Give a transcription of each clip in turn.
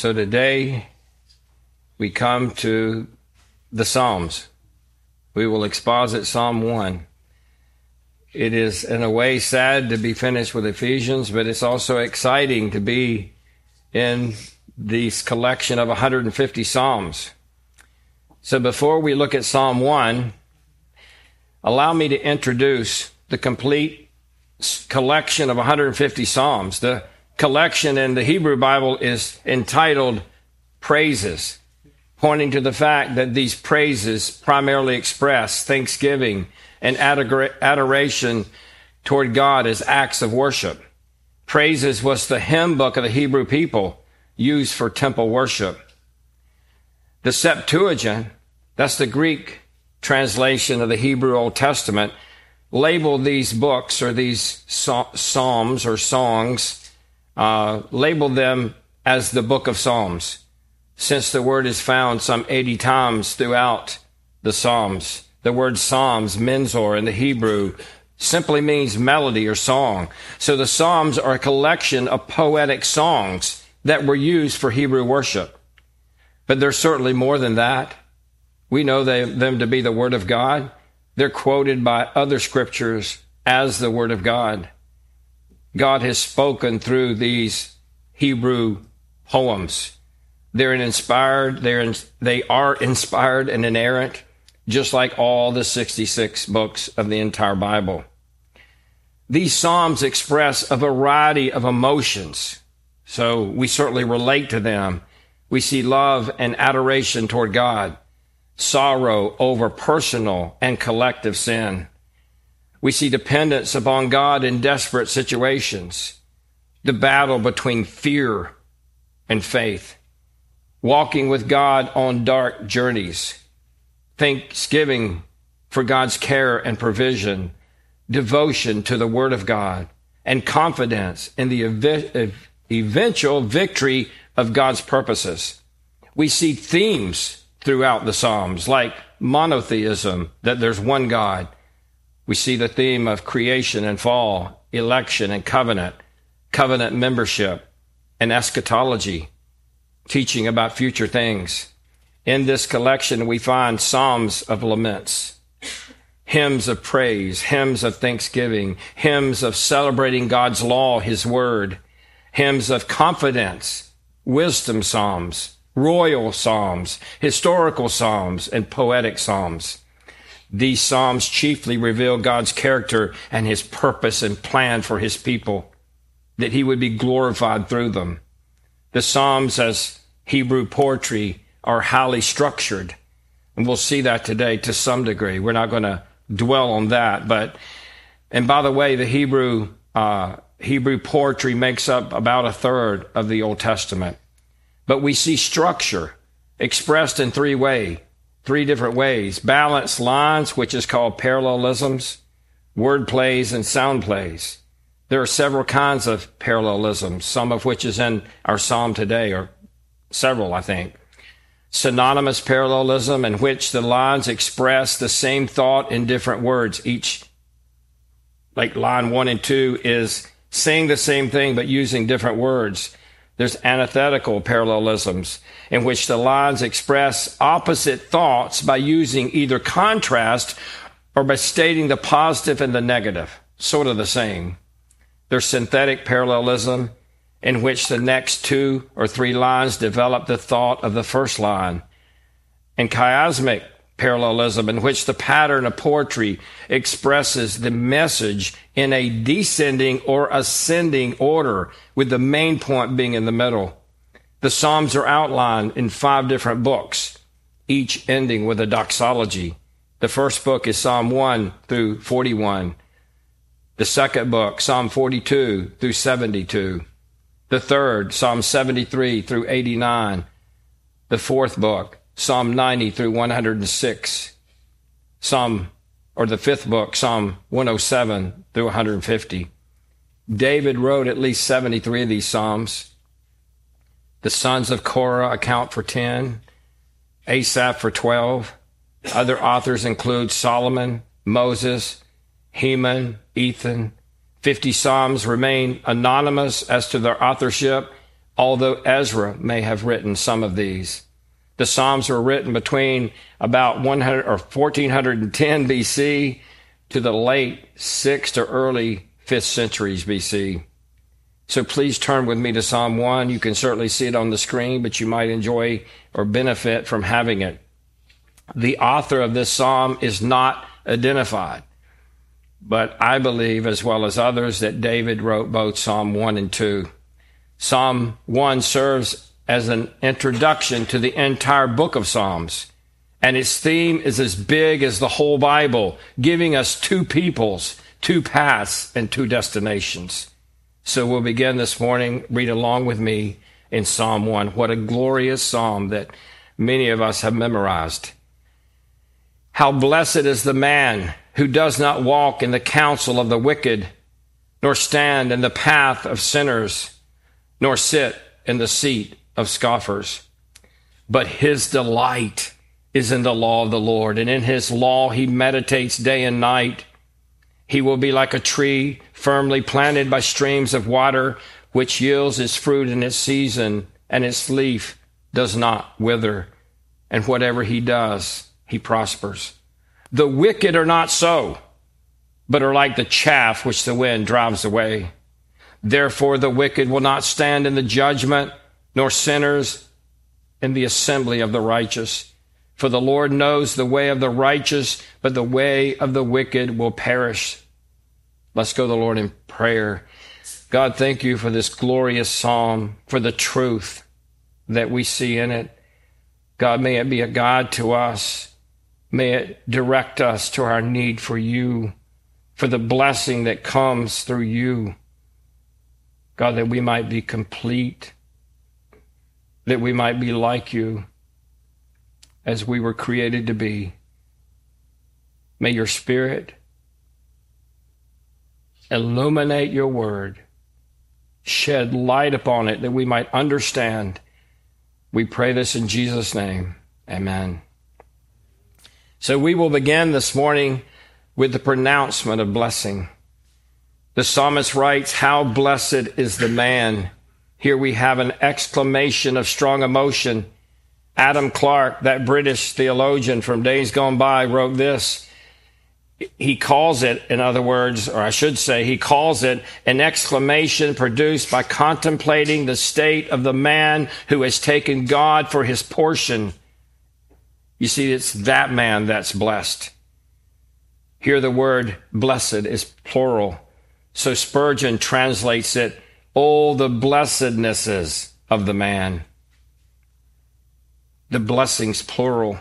So today we come to the Psalms. We will exposit Psalm 1. It is, in a way, sad to be finished with Ephesians, but it's also exciting to be in this collection of 150 Psalms. So before we look at Psalm 1, allow me to introduce the complete collection of 150 Psalms. The collection in the Hebrew Bible is entitled Praises, pointing to the fact that these praises primarily express thanksgiving and adoration toward God as acts of worship. Praises was the hymn book of the Hebrew people used for temple worship. The Septuagint, that's the Greek translation of the Hebrew Old Testament, labeled these books or these psalms or songs, uh, labeled them as the book of Psalms, since the word is found some 80 times throughout the Psalms. The word Psalms, mizmor in the Hebrew, simply means melody or song. So the Psalms are a collection of poetic songs that were used for Hebrew worship. But there's certainly more than that. We know they, them to be the Word of God. They're quoted by other scriptures as the Word of God. God has spoken through these Hebrew poems. They're inspired, they're in, they are inspired and inerrant just like all the 66 books of the entire Bible. These Psalms express a variety of emotions, so we certainly relate to them. We see love and adoration toward God, sorrow over personal and collective sin. We see dependence upon God in desperate situations, the battle between fear and faith, walking with God on dark journeys thanksgiving for God's care and provision, devotion to the Word of God, and confidence in the ev- eventual victory of God's purposes. We see themes throughout the Psalms, like monotheism, that there's one God. We see the theme of creation and fall, election and covenant, covenant membership, and eschatology, teaching about future things. In this collection, we find psalms of laments, hymns of praise, hymns of thanksgiving, hymns of celebrating God's law, His word, hymns of confidence, wisdom psalms, royal psalms, historical psalms, and poetic psalms. These psalms chiefly reveal God's character and his purpose and plan for his people, that he would be glorified through them. The psalms as Hebrew poetry are highly structured. And we'll see that today to some degree. We're not going to dwell on that. But, and by the way, the Hebrew, uh, Hebrew poetry makes up about a third of the Old Testament. But we see structure expressed in three ways, three different ways. Balanced lines, which is called parallelisms, word plays, and sound plays. There are several kinds of parallelisms, some of which is in our psalm today, or several, I think synonymous parallelism in which the lines express the same thought in different words. Each, like line one and two, is saying the same thing but using different words. There's antithetical parallelisms in which the lines express opposite thoughts by using either contrast or by stating the positive and the negative, sort of the same. There's synthetic parallelism in which the next two or three lines develop the thought of the first line, and chiasmic parallelism, in which the pattern of poetry expresses the message in a descending or ascending order, with the main point being in the middle. The Psalms are outlined in five different books, each ending with a doxology. The first book is Psalm 1 through 41. The second book, Psalm 42 through 72. The third, Psalm 73 through 89. The fourth book, Psalm 90 through 106. Psalm, or the fifth book, Psalm 107 through 150. David wrote at least 73 of these Psalms. The sons of Korah account for 10, Asaph for 12. Other authors include Solomon, Moses, Heman, Ethan, 50 Psalms remain anonymous as to their authorship. although Ezra may have written some of these. The Psalms were written between about 100 or 1410 BC to the late 6th or early 5th centuries BC. So please turn with me to Psalm 1. You can certainly see it on the screen, but you might enjoy or benefit from having it. The author of this psalm is not identified, but I believe, as well as others, that David wrote both Psalm 1 and 2. Psalm 1 serves as an introduction to the entire book of Psalms. And its theme is as big as the whole Bible, giving us two peoples, two paths, and two destinations. So we'll begin this morning. Read along with me in Psalm 1. What a glorious psalm that many of us have memorized. How blessed is the man who does not walk in the counsel of the wicked, nor stand in the path of sinners, nor sit in the seat of scoffers. But his delight is in the law of the Lord, and in his law he meditates day and night. He will be like a tree firmly planted by streams of water, which yields its fruit in its season, and its leaf does not wither. And whatever he does, he prospers. The wicked are not so, but are like the chaff which the wind drives away. Therefore, the wicked will not stand in the judgment nor sinners in the assembly of the righteous. For the Lord knows the way of the righteous, but the way of the wicked will perish. Let's go to the Lord in prayer. God, thank you for this glorious psalm, for the truth that we see in it. God, may it be a guide to us. May it direct us to our need for you, for the blessing that comes through you. God, that we might be complete that we might be like you as we were created to be. May your Spirit illuminate your word, shed light upon it that we might understand. We pray this in Jesus' name. Amen. So we will begin this morning with the pronouncement of blessing. The psalmist writes, How blessed is the man here we have an exclamation of strong emotion. Adam Clarke, that British theologian from days gone by, wrote this. He calls it, in other words, or I should say, he calls it an exclamation produced by contemplating the state of the man who has taken God for his portion. You see, it's that man that's blessed. Here the word blessed is plural. So Spurgeon translates it all the blessednesses of the man. The blessings, plural.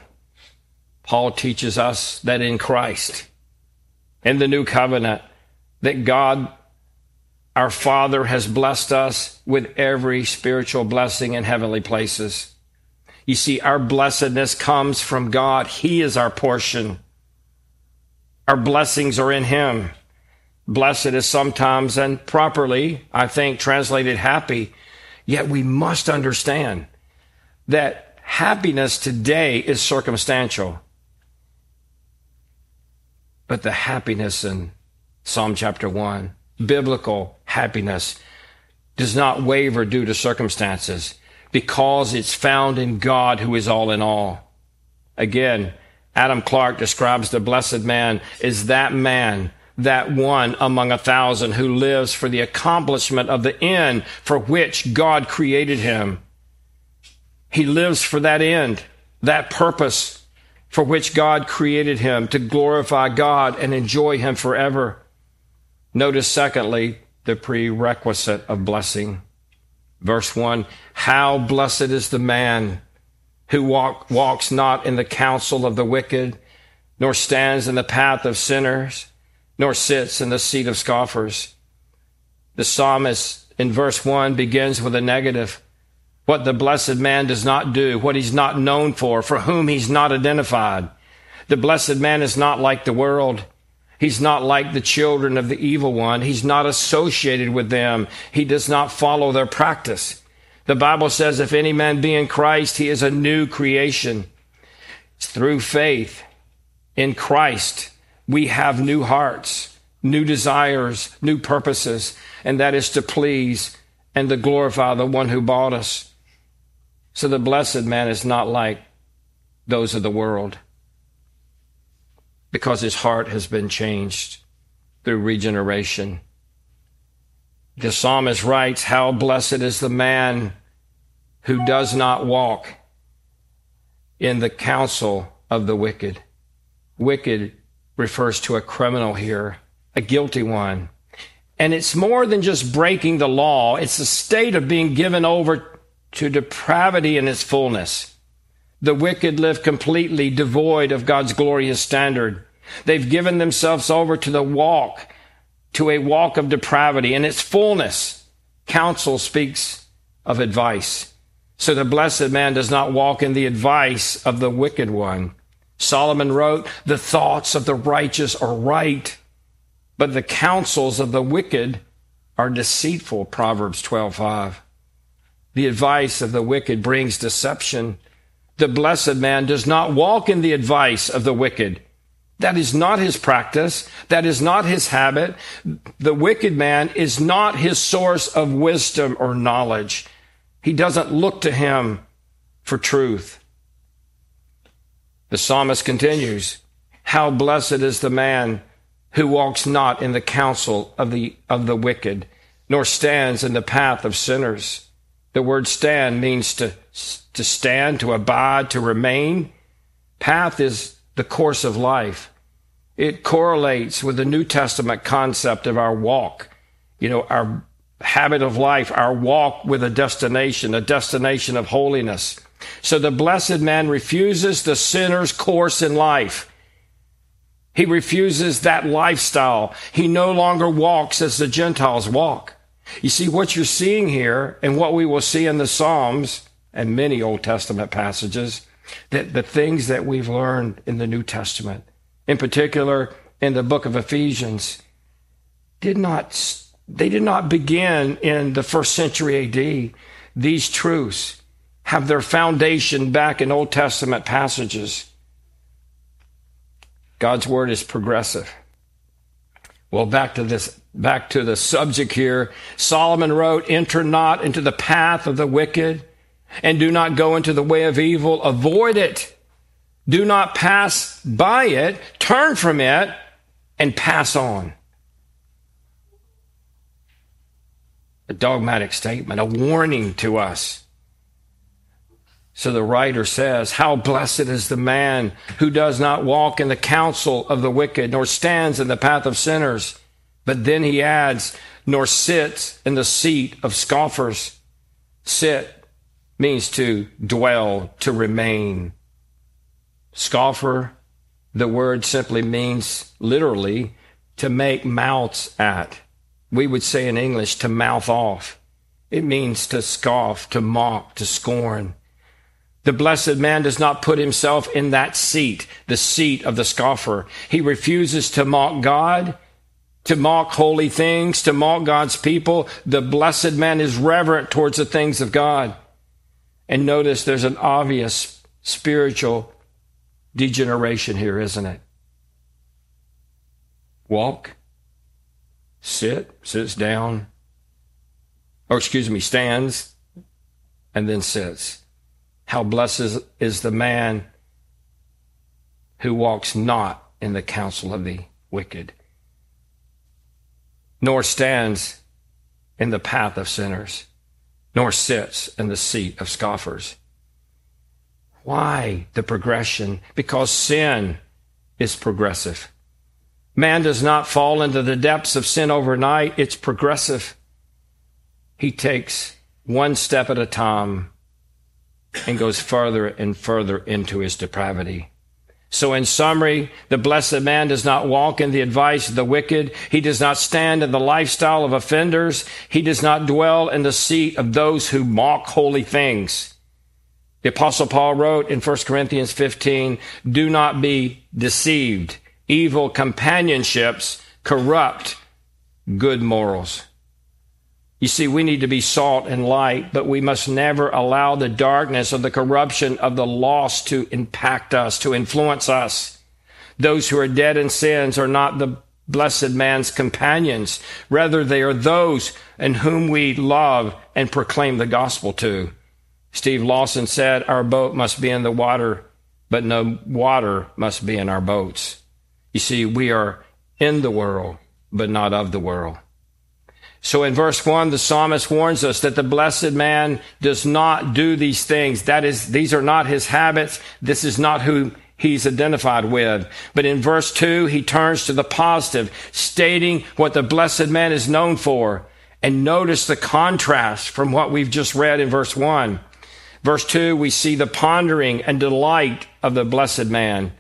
Paul teaches us that in Christ, in the new covenant, that God, our Father, has blessed us with every spiritual blessing in heavenly places. You see, our blessedness comes from God. He is our portion. Our blessings are in Him. Blessed is sometimes and properly, I think, translated happy. Yet we must understand that happiness today is circumstantial. But the happiness in Psalm chapter 1, biblical happiness, does not waver due to circumstances because it's found in God who is all in all. Again, Adam Clarke describes the blessed man as that man that one among a thousand who lives for the accomplishment of the end for which God created him. He lives for that end, that purpose for which God created him to glorify God and enjoy him forever. Notice, secondly, the prerequisite of blessing. Verse 1 How blessed is the man who walk, walks not in the counsel of the wicked, nor stands in the path of sinners nor sits in the seat of scoffers. The psalmist in verse 1 begins with a negative. What the blessed man does not do, what he's not known for, for whom he's not identified. The blessed man is not like the world. He's not like the children of the evil one. He's not associated with them. He does not follow their practice. The Bible says, if any man be in Christ, he is a new creation. It's through faith in Christ we have new hearts, new desires, new purposes, and that is to please and to glorify the one who bought us. So the blessed man is not like those of the world because his heart has been changed through regeneration. The psalmist writes, How blessed is the man who does not walk in the counsel of the wicked. Wicked refers to a criminal here, a guilty one. And it's more than just breaking the law, it's a state of being given over to depravity in its fullness. The wicked live completely devoid of God's glorious standard. They've given themselves over to the walk, to a walk of depravity in its fullness. Counsel speaks of advice. So the blessed man does not walk in the advice of the wicked one. Solomon wrote, The thoughts of the righteous are right, but the counsels of the wicked are deceitful. Proverbs 12:5. The advice of the wicked brings deception. The blessed man does not walk in the advice of the wicked. That is not his practice. That is not his habit. The wicked man is not his source of wisdom or knowledge. He doesn't look to him for truth. The psalmist continues, How blessed is the man who walks not in the counsel of the, of the wicked, nor stands in the path of sinners. The word stand means to, to stand, to abide, to remain. Path is the course of life. It correlates with the New Testament concept of our walk. You know, our habit of life, our walk with a destination, a destination of holiness. So the blessed man refuses the sinner's course in life. He refuses that lifestyle. He no longer walks as the Gentiles walk. You see, what you're seeing here and what we will see in the Psalms and many Old Testament passages, that the things that we've learned in the New Testament, in particular in the book of Ephesians, did not they did not begin in the first century AD. These truths have their foundation back in Old Testament passages. God's word is progressive. Well, back to this, back to the subject here. Solomon wrote, enter not into the path of the wicked and do not go into the way of evil. Avoid it. Do not pass by it. Turn from it and pass on. a dogmatic statement, a warning to us. So the writer says, How blessed is the man who does not walk in the counsel of the wicked, nor stands in the path of sinners. But then he adds, nor sits in the seat of scoffers. Sit means to dwell, to remain. Scoffer, the word simply means literally to make mouths at we would say in English to mouth off. It means to scoff, to mock, to scorn. The blessed man does not put himself in that seat, the seat of the scoffer. He refuses to mock God, to mock holy things, to mock God's people. The blessed man is reverent towards the things of God. And notice there's an obvious spiritual degeneration here, isn't it? Walk sit, sits down, or excuse me, stands, and then sits. How blessed is the man who walks not in the counsel of the wicked, nor stands in the path of sinners, nor sits in the seat of scoffers. Why the progression? Because sin is progressive. Man does not fall into the depths of sin overnight, it's progressive. He takes one step at a time and goes further and further into his depravity. So, in summary, the blessed man does not walk in the advice of the wicked. He does not stand in the lifestyle of offenders. He does not dwell in the seat of those who mock holy things. The apostle Paul wrote in 1 Corinthians 15, do not be deceived evil companionships corrupt good morals. You see, we need to be salt and light, but we must never allow the darkness of the corruption of the lost to impact us, to influence us. Those who are dead in sins are not the blessed man's companions. Rather, they are those in whom we love and proclaim the gospel to. Steve Lawson said, Our boat must be in the water, but no water must be in our boats. You see, we are in the world, but not of the world. So in verse one, the psalmist warns us that the blessed man does not do these things. That is, these are not his habits. This is not who he's identified with. But in verse two, he turns to the positive, stating what the blessed man is known for. And notice the contrast from what we've just read in verse one. Verse two, we see the pondering and delight of the blessed man.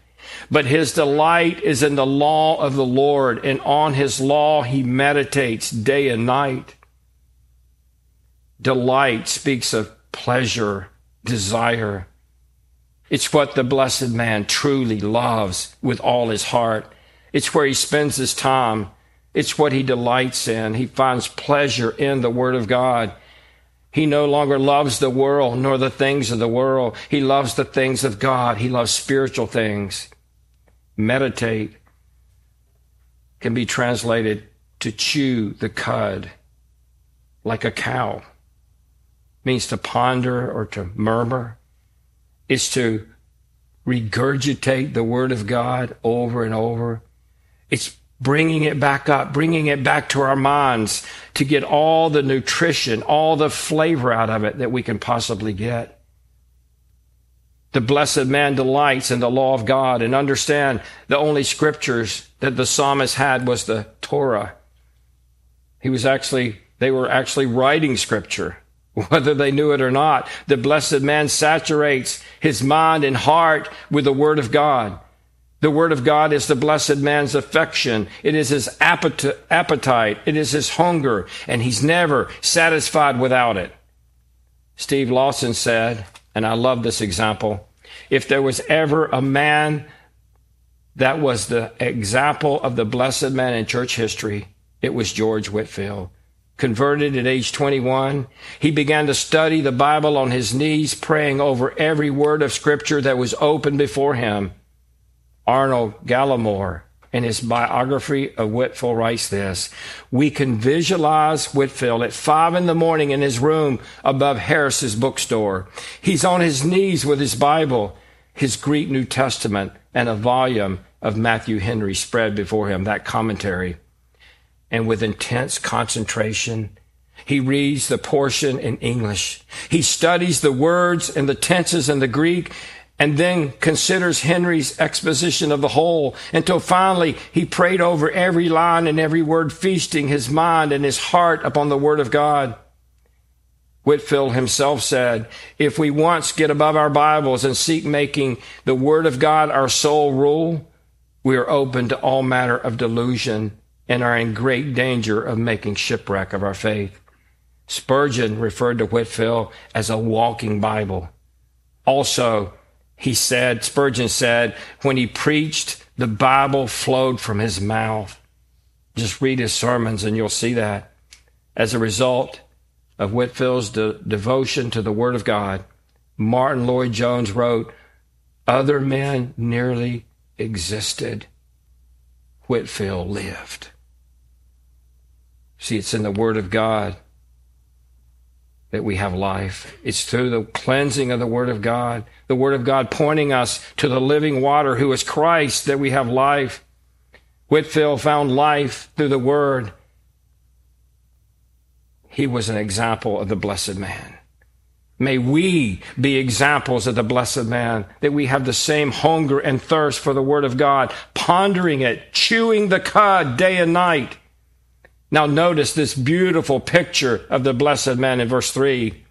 But his delight is in the law of the Lord, and on his law he meditates day and night. Delight speaks of pleasure, desire. It's what the blessed man truly loves with all his heart. It's where he spends his time. It's what he delights in. He finds pleasure in the Word of God. He no longer loves the world nor the things of the world. He loves the things of God. He loves spiritual things meditate can be translated to chew the cud like a cow. It means to ponder or to murmur. It's to regurgitate the word of God over and over. It's bringing it back up, bringing it back to our minds to get all the nutrition, all the flavor out of it that we can possibly get. The blessed man delights in the law of God and understand the only scriptures that the psalmist had was the Torah. He was actually, they were actually writing scripture, whether they knew it or not. The blessed man saturates his mind and heart with the word of God. The word of God is the blessed man's affection. It is his appetite. It is his hunger, and he's never satisfied without it. Steve Lawson said, and I love this example. If there was ever a man that was the example of the blessed man in church history, it was George Whitefield. Converted at age 21, he began to study the Bible on his knees, praying over every word of scripture that was open before him. Arnold Dallimore in his biography of Whitefield writes this We can visualize Whitefield at five in the morning in his room above Harris's bookstore. He's on his knees with his Bible, his Greek New Testament, and a volume of Matthew Henry spread before him, that commentary. And with intense concentration, he reads the portion in English. He studies the words and the tenses in the Greek and then considers Henry's exposition of the whole until finally he prayed over every line and every word, feasting his mind and his heart upon the Word of God. Whitefield himself said, If we once get above our Bibles and seek making the Word of God our sole rule, we are open to all manner of delusion and are in great danger of making shipwreck of our faith. Spurgeon referred to Whitefield as a walking Bible. Also, he said, Spurgeon said, when he preached, the Bible flowed from his mouth. Just read his sermons and you'll see that. As a result of Whitefield's de- devotion to the Word of God, Martyn Lloyd-Jones wrote, Other men nearly existed. Whitefield lived. See, it's in the Word of God that we have life. It's through the cleansing of the Word of God, the Word of God pointing us to the living water who is Christ that we have life. Whitefield found life through the Word. He was an example of the blessed man. May we be examples of the blessed man, that we have the same hunger and thirst for the Word of God, pondering it, chewing the cud day and night now, notice this beautiful picture of the blessed man in verse 3.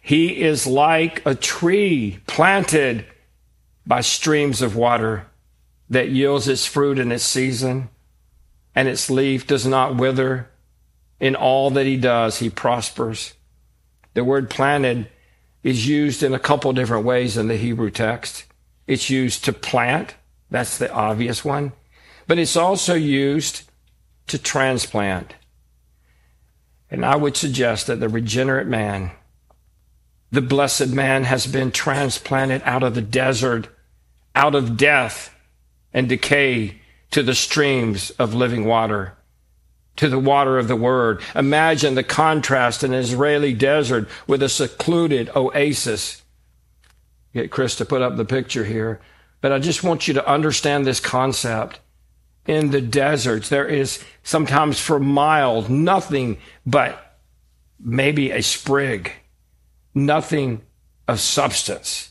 He is like a tree planted by streams of water that yields its fruit in its season, and its leaf does not wither. In all that he does, he prospers. The word planted is used in a couple different ways in the Hebrew text. It's used to plant, that's the obvious one, but it's also used to transplant. And I would suggest that the regenerate man, the blessed man, has been transplanted out of the desert, out of death and decay, to the streams of living water, to the water of the Word. Imagine the contrast in an Israeli desert with a secluded oasis. Get Chris to put up the picture here. But I just want you to understand this concept. In the deserts, there is sometimes for miles nothing but maybe a sprig, nothing of substance.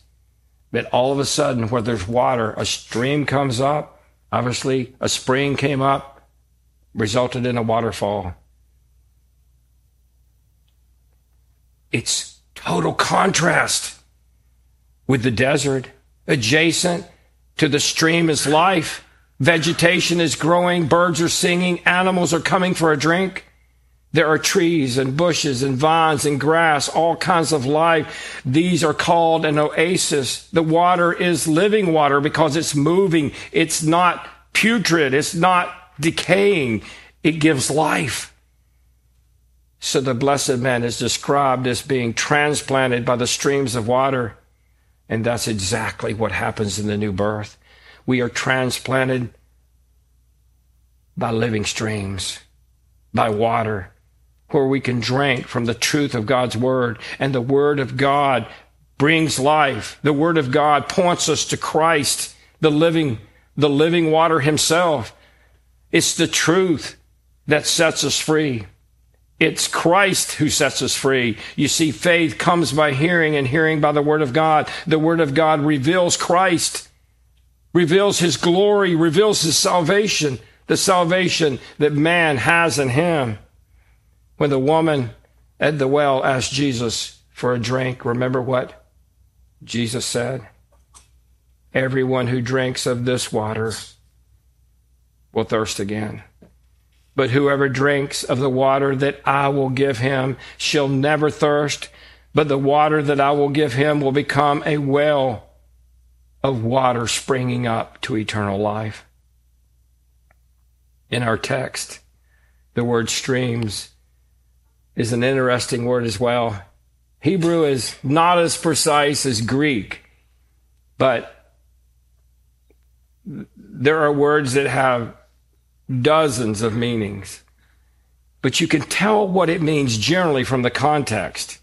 But all of a sudden, where there's water, a stream comes up. Obviously, a spring came up, resulted in a waterfall. It's total contrast with the desert. Adjacent to the stream is life. Vegetation is growing, birds are singing, animals are coming for a drink. There are trees and bushes and vines and grass, all kinds of life. These are called an oasis. The water is living water because it's moving. It's not putrid. It's not decaying. It gives life. So the blessed man is described as being transplanted by the streams of water. And that's exactly what happens in the new birth. We are transplanted by living streams, by water where we can drink from the truth of God's word. And the word of God brings life. The word of God points us to Christ, the living, the living water himself. It's the truth that sets us free. It's Christ who sets us free. You see, faith comes by hearing and hearing by the Word of God. The Word of God reveals Christ, reveals His glory, reveals His salvation, the salvation that man has in Him. When the woman at the well asked Jesus for a drink, remember what Jesus said? Everyone who drinks of this water will thirst again. But whoever drinks of the water that I will give him shall never thirst, but the water that I will give him will become a well of water springing up to eternal life. In our text, the word streams is an interesting word as well. Hebrew is not as precise as Greek, but there are words that have dozens of meanings. But you can tell what it means generally from the context.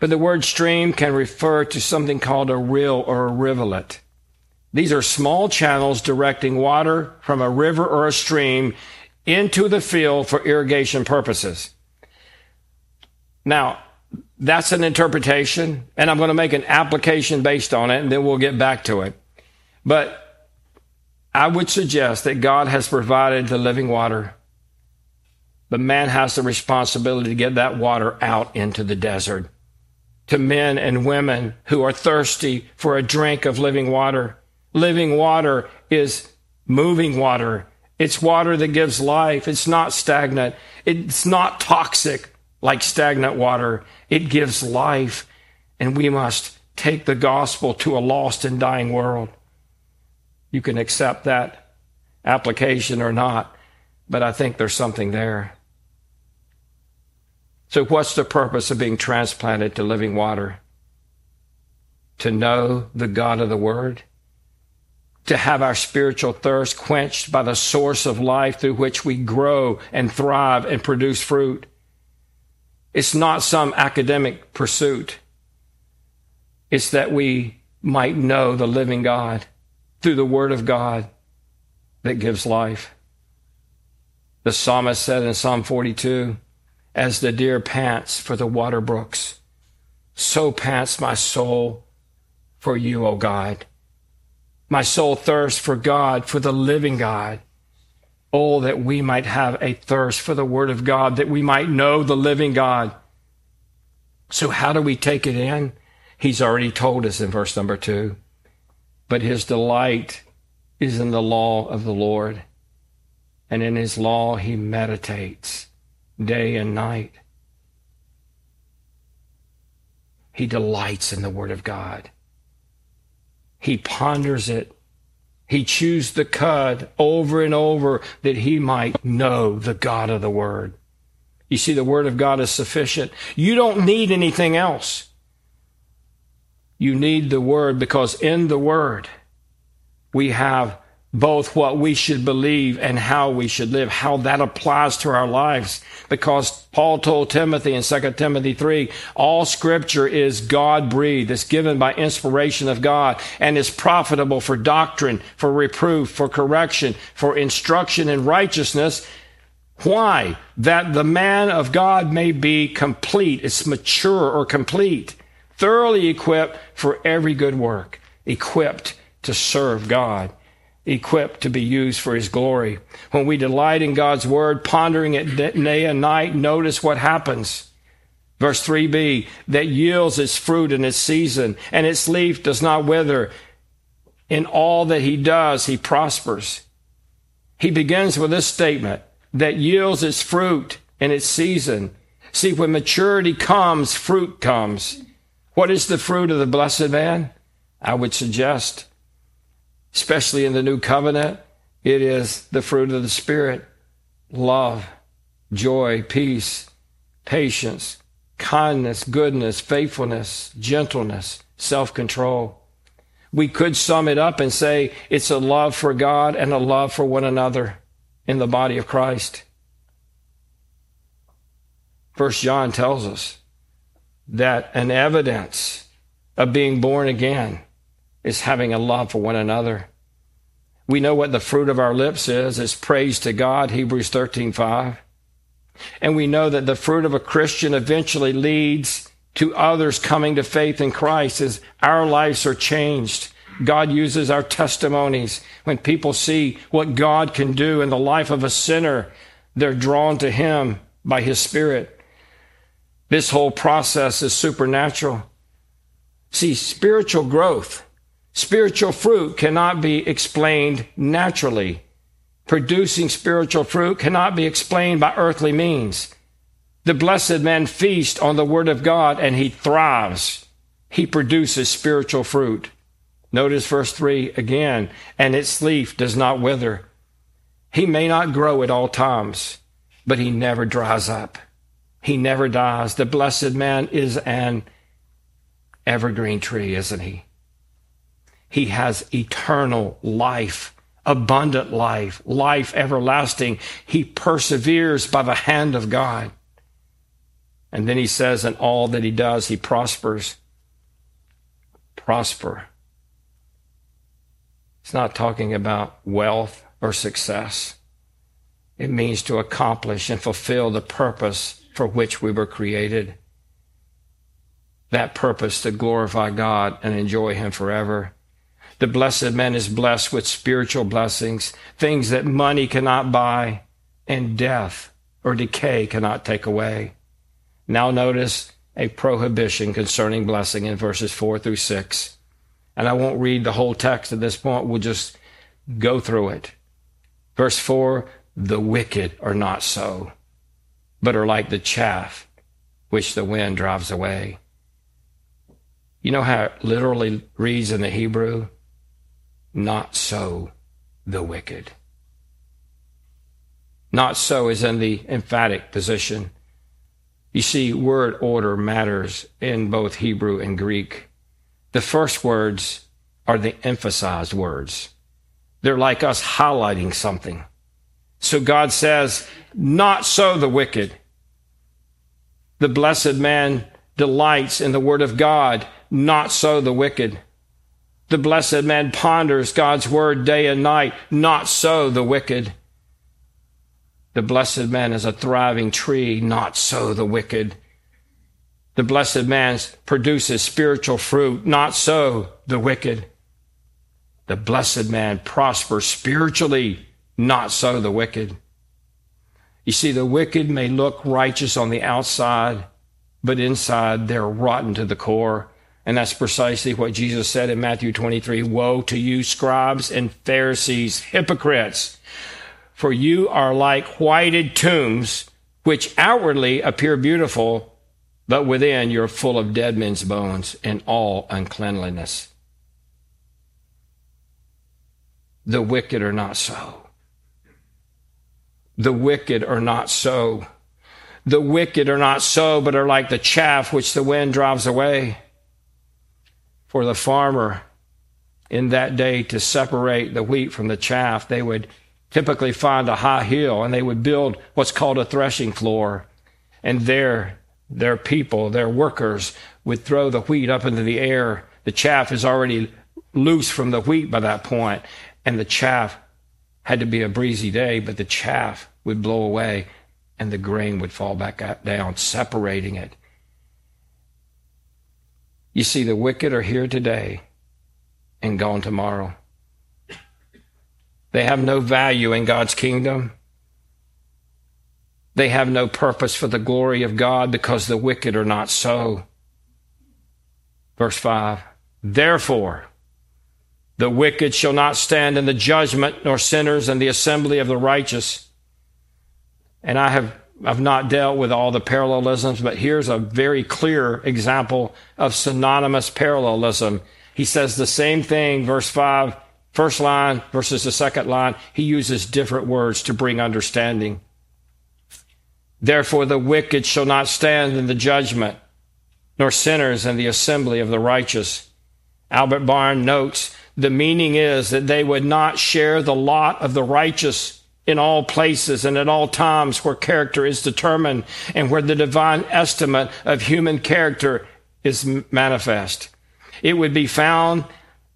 But the word stream can refer to something called a rill or a rivulet. These are small channels directing water from a river or a stream into the field for irrigation purposes. Now, that's an interpretation, and I'm going to make an application based on it, and then we'll get back to it. But I would suggest that God has provided the living water, but man has the responsibility to get that water out into the desert to men and women who are thirsty for a drink of living water. Living water is moving water. It's water that gives life. It's not stagnant. It's not toxic like stagnant water. It gives life, and we must take the gospel to a lost and dying world. You can accept that application or not, but I think there's something there. So, what's the purpose of being transplanted to living water? To know the God of the Word, to have our spiritual thirst quenched by the source of life through which we grow and thrive and produce fruit. It's not some academic pursuit. It's that we might know the living God through the Word of God that gives life. The psalmist said in Psalm 42, As the deer pants for the water brooks, so pants my soul for you, O God. My soul thirsts for God, for the living God. Oh, that we might have a thirst for the Word of God, that we might know the living God. So, how do we take it in? He's already told us in verse number two. But his delight is in the law of the Lord, and in his law he meditates day and night. He delights in the Word of God. He ponders it he chews the cud over and over that he might know the God of the Word. You see, the Word of God is sufficient. You don't need anything else. You need the Word because in the Word we have both what we should believe and how we should live, how that applies to our lives. Because Paul told Timothy in 2 Timothy 3, all scripture is God breathed. It's given by inspiration of God and is profitable for doctrine, for reproof, for correction, for instruction in righteousness. Why? That the man of God may be complete. It's mature or complete, thoroughly equipped for every good work, equipped to serve God equipped to be used for His glory. When we delight in God's Word, pondering it day and night, notice what happens. Verse 3b, that yields its fruit in its season, and its leaf does not wither. In all that he does, he prospers. He begins with this statement that yields its fruit in its season. See, when maturity comes, fruit comes. What is the fruit of the blessed man? I would suggest especially in the new covenant, it is the fruit of the Spirit love, joy, peace, patience, kindness, goodness, faithfulness, gentleness, self control. We could sum it up and say it's a love for God and a love for one another in the body of Christ. First John tells us that an evidence of being born again is having a love for one another. We know what the fruit of our lips is. It's praise to God, Hebrews 13:5. And we know that the fruit of a Christian eventually leads to others coming to faith in Christ as our lives are changed. God uses our testimonies. When people see what God can do in the life of a sinner, they're drawn to Him by His Spirit. This whole process is supernatural. See, spiritual growth Spiritual fruit cannot be explained naturally. Producing spiritual fruit cannot be explained by earthly means. The blessed man feasts on the Word of God and he thrives. He produces spiritual fruit. Notice verse 3 again, and its leaf does not wither. He may not grow at all times, but he never dries up. He never dies. The blessed man is an evergreen tree, isn't he? He has eternal life, abundant life, life everlasting. He perseveres by the hand of God. And then he says, in all that he does, he prospers. Prosper. It's not talking about wealth or success. It means to accomplish and fulfill the purpose for which we were created. That purpose to glorify God and enjoy Him forever. The blessed man is blessed with spiritual blessings, things that money cannot buy and death or decay cannot take away. Now notice a prohibition concerning blessing in verses 4 through 6. And I won't read the whole text at this point, we'll just go through it. Verse 4 The wicked are not so, but are like the chaff which the wind drives away. You know how it literally reads in the Hebrew? Not so the wicked. Not so is in the emphatic position. You see, word order matters in both Hebrew and Greek. The first words are the emphasized words. They're like us highlighting something. So God says, not so the wicked. The blessed man delights in the word of God, not so the wicked. The blessed man ponders God's word day and night. Not so the wicked. The blessed man is a thriving tree. Not so the wicked. The blessed man produces spiritual fruit. Not so the wicked. The blessed man prospers spiritually. Not so the wicked. You see, the wicked may look righteous on the outside, but inside they're rotten to the core. And that's precisely what Jesus said in Matthew 23 Woe to you, scribes and Pharisees, hypocrites! For you are like whited tombs, which outwardly appear beautiful, but within you're full of dead men's bones and all uncleanliness. The wicked are not so. The wicked are not so. The wicked are not so, but are like the chaff which the wind drives away. For the farmer in that day to separate the wheat from the chaff, they would typically find a high hill and they would build what's called a threshing floor. And there, their people, their workers, would throw the wheat up into the air. The chaff is already loose from the wheat by that point, and the chaff had to be a breezy day, but the chaff would blow away and the grain would fall back down, separating it. You see, the wicked are here today and gone tomorrow. They have no value in God's kingdom. They have no purpose for the glory of God because the wicked are not so. Verse 5 Therefore, the wicked shall not stand in the judgment, nor sinners in the assembly of the righteous. And I have I've not dealt with all the parallelisms, but here's a very clear example of synonymous parallelism. He says the same thing, verse 5, first line versus the second line. He uses different words to bring understanding. Therefore, the wicked shall not stand in the judgment, nor sinners in the assembly of the righteous. Albert Barnes notes the meaning is that they would not share the lot of the righteous in all places and at all times where character is determined and where the divine estimate of human character is manifest. It would be found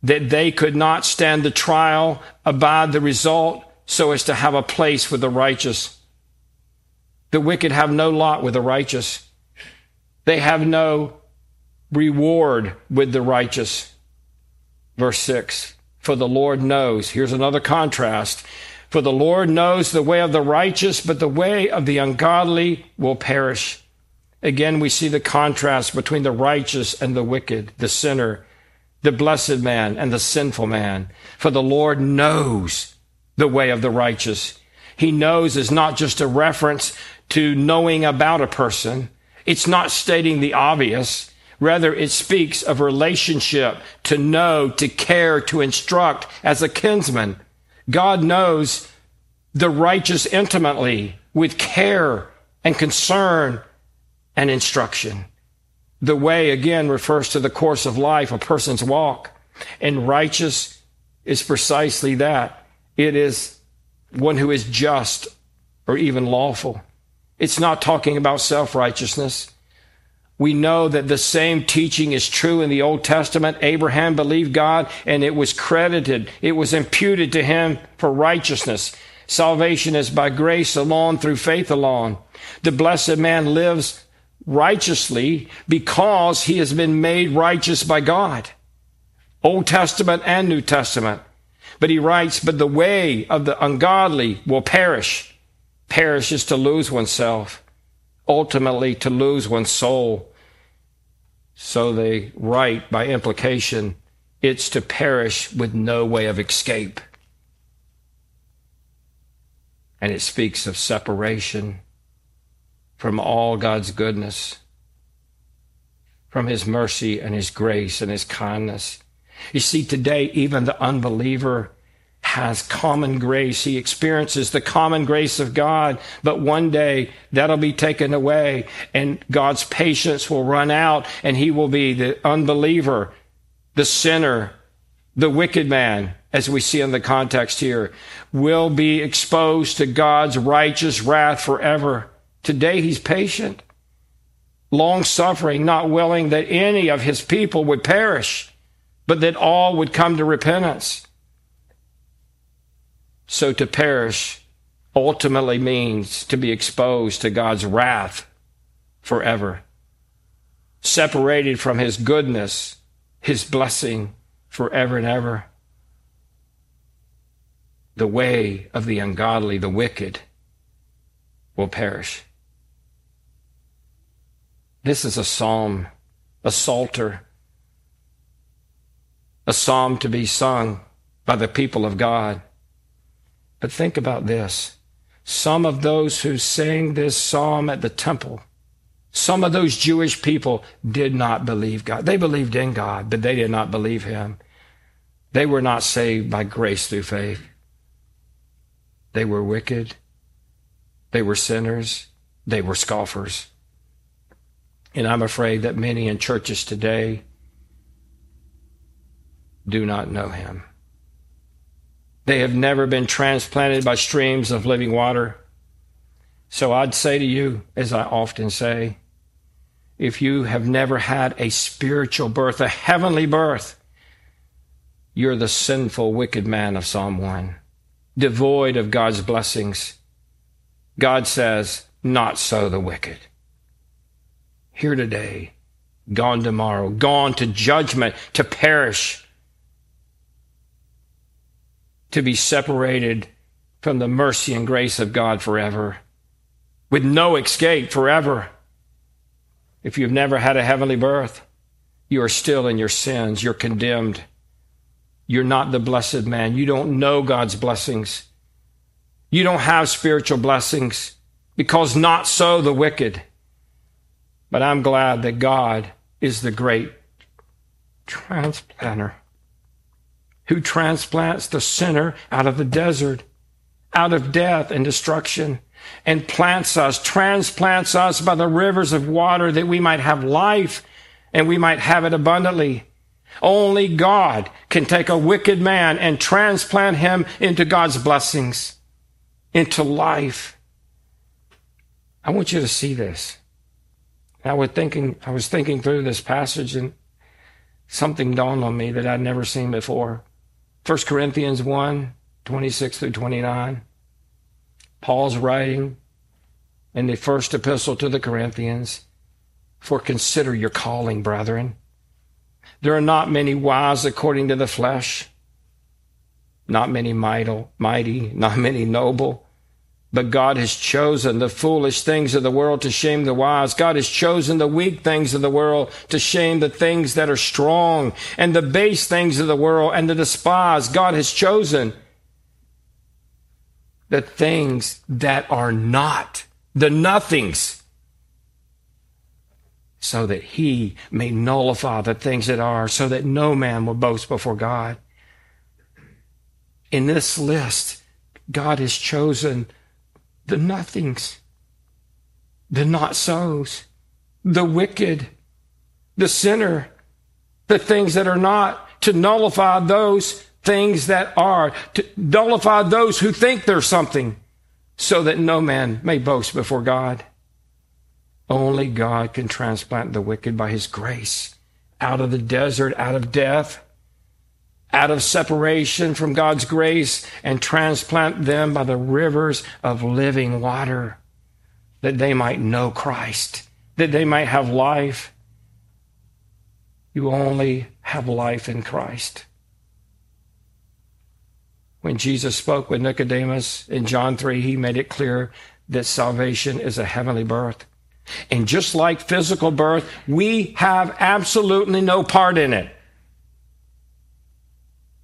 that they could not stand the trial, abide the result, so as to have a place with the righteous. The wicked have no lot with the righteous. They have no reward with the righteous. Verse 6 For the Lord knows, here's another contrast for the Lord knows the way of the righteous, but the way of the ungodly will perish. Again, we see the contrast between the righteous and the wicked, the sinner, the blessed man and the sinful man. For the Lord knows the way of the righteous. He knows is not just a reference to knowing about a person. It's not stating the obvious. Rather, it speaks of relationship, to know, to care, to instruct as a kinsman. God knows the righteous intimately with care and concern and instruction. The way, again, refers to the course of life, a person's walk. And righteous is precisely that. It is one who is just or even lawful. It's not talking about self righteousness. We know that the same teaching is true in the Old Testament. Abraham believed God and it was credited, it was imputed to him for righteousness. Salvation is by grace alone through faith alone. The blessed man lives righteously because he has been made righteous by God. Old Testament and New Testament. But he writes, but the way of the ungodly will perish. Perish is to lose oneself ultimately to lose one's soul. So they write by implication, it's to perish with no way of escape. And it speaks of separation from all God's goodness, from His mercy and His grace and His kindness. You see, today, even the unbeliever has common grace. He experiences the common grace of God, but one day that'll be taken away and God's patience will run out and he will be the unbeliever, the sinner, the wicked man, as we see in the context here, will be exposed to God's righteous wrath forever. Today he's patient, long suffering, not willing that any of his people would perish, but that all would come to repentance. So to perish ultimately means to be exposed to God's wrath forever, separated from His goodness, His blessing forever and ever. The way of the ungodly, the wicked, will perish. This is a psalm, a psalter, a psalm to be sung by the people of God. But think about this. Some of those who sang this psalm at the temple, some of those Jewish people did not believe God. They believed in God, but they did not believe Him. They were not saved by grace through faith. They were wicked. They were sinners. They were scoffers. And I'm afraid that many in churches today do not know him. They have never been transplanted by streams of living water. So I'd say to you, as I often say, if you have never had a spiritual birth, a heavenly birth, you're the sinful, wicked man of Psalm 1, devoid of God's blessings. God says, Not so the wicked. Here today, gone tomorrow, gone to judgment, to perish, to be separated from the mercy and grace of God forever, with no escape forever. If you've never had a heavenly birth, you are still in your sins. You're condemned. You're not the blessed man. You don't know God's blessings. You don't have spiritual blessings because not so the wicked. But I'm glad that God is the great transplanter who transplants the sinner out of the desert, out of death and destruction, and plants us, transplants us by the rivers of water that we might have life and we might have it abundantly. Only God can take a wicked man and transplant him into God's blessings, into life. I want you to see this. I was thinking, I was thinking through this passage and something dawned on me that I'd never seen before. 1 Corinthians 1, 26 through 29. Paul's writing in the first epistle to the Corinthians, for consider your calling, brethren. There are not many wise according to the flesh, not many mighty, not many noble. But God has chosen the foolish things of the world to shame the wise. God has chosen the weak things of the world to shame the things that are strong and the base things of the world and the despised. God has chosen the things that are not, the nothings, so that he may nullify the things that are, so that no man will boast before God. In this list, God has chosen the nothings, the not so's, the wicked, the sinner, the things that are not, to nullify those things that are, to nullify those who think they're something, so that no man may boast before God. Only God can transplant the wicked by his grace out of the desert, out of death, out of separation from God's grace, and transplant them by the rivers of living water, that they might know Christ, that they might have life. You only have life in Christ when Jesus spoke with Nicodemus in John 3, he made it clear that salvation is a heavenly birth. And just like physical birth, we have absolutely no part in it.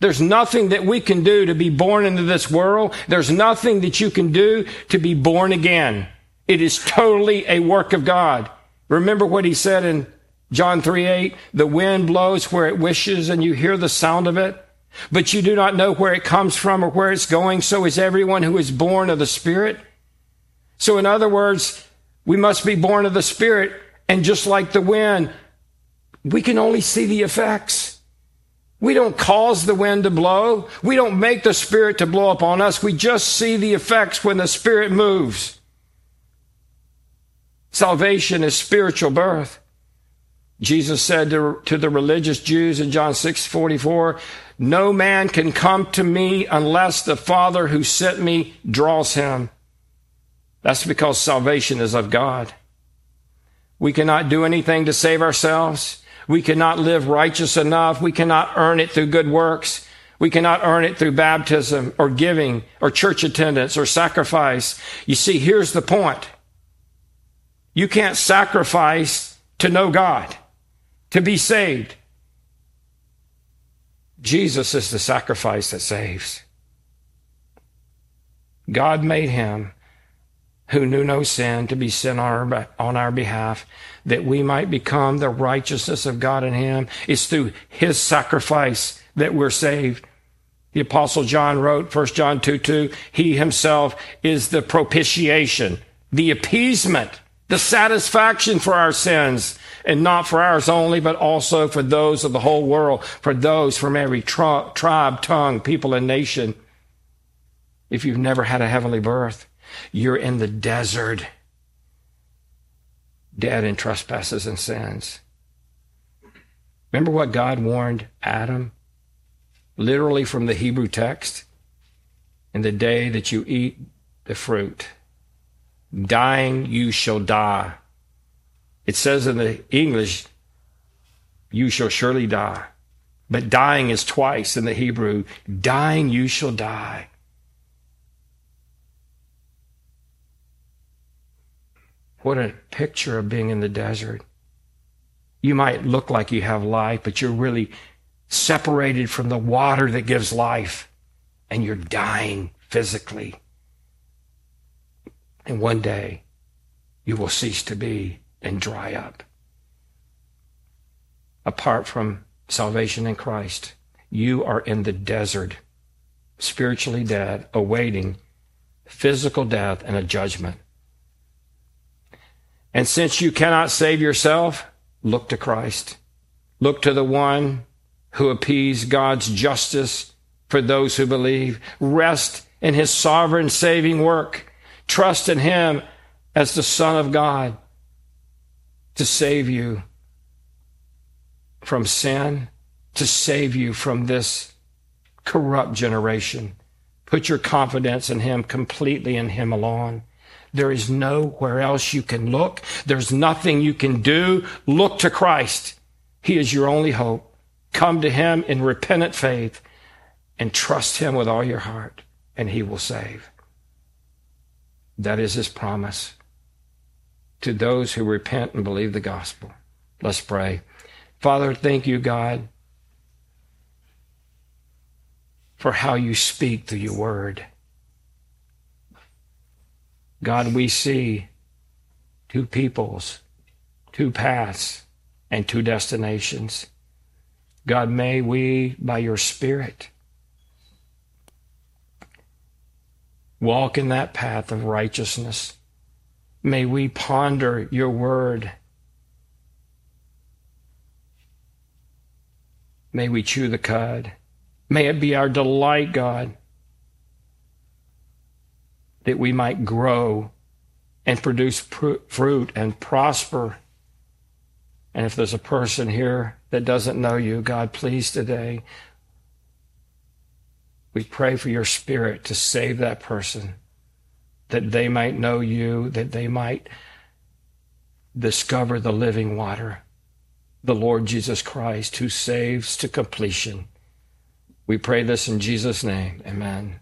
There's nothing that we can do to be born into this world. There's nothing that you can do to be born again. It is totally a work of God. Remember what he said in John 3 8? The wind blows where it wishes and you hear the sound of it but you do not know where it comes from or where it's going. So is everyone who is born of the Spirit. So, in other words, we must be born of the Spirit. And just like the wind, we can only see the effects. We don't cause the wind to blow. We don't make the Spirit to blow upon us. We just see the effects when the Spirit moves. Salvation is spiritual birth. Jesus said to, to the religious Jews in John 6 44, No man can come to me unless the Father who sent me draws him. That's because salvation is of God. We cannot do anything to save ourselves. We cannot live righteous enough. We cannot earn it through good works. We cannot earn it through baptism or giving or church attendance or sacrifice. You see, here's the point. You can't sacrifice to know God to be saved. Jesus is the sacrifice that saves. God made him who knew no sin to be sin on our, on our behalf, that we might become the righteousness of God in him. It's through his sacrifice that we're saved. The apostle John wrote, 1 John 2 2, he himself is the propitiation, the appeasement the satisfaction for our sins, and not for ours only, but also for those of the whole world, for those from every tri- tribe, tongue, people, and nation. If you've never had a heavenly birth, you're in the desert, dead in trespasses and sins. Remember what God warned Adam? Literally from the Hebrew text. In the day that you eat the fruit, dying you shall die. It says in the English, you shall surely die. But dying is twice in the Hebrew. Dying you shall die. What a picture of being in the desert. You might look like you have life, but you're really separated from the water that gives life, and you're dying physically. And one day, you will cease to be and dry up. Apart from salvation in Christ, you are in the desert, spiritually dead, awaiting physical death and a judgment. And since you cannot save yourself, look to Christ. Look to the one who appeased God's justice for those who believe. Rest in his sovereign saving work. Trust in him as the Son of God to save you from sin, to save you from this corrupt generation. Put your confidence in him, completely in him alone. There is nowhere else you can look. There's nothing you can do. Look to Christ. He is your only hope. Come to Him in repentant faith and trust Him with all your heart, and He will save. That is His promise to those who repent and believe the gospel. Let's pray. Father, thank you, God, for how you speak through your word. God, we see two peoples, two paths, and two destinations. God, may we, by your Spirit, walk in that path of righteousness. May we ponder your word. May we chew the cud. May it be our delight, God, that we might grow and produce pr- fruit and prosper. And if there's a person here that doesn't know you, God, please today, we pray for your spirit to save that person, that they might know you, that they might discover the living water, the Lord Jesus Christ, who saves to completion. We pray this in Jesus' name. Amen.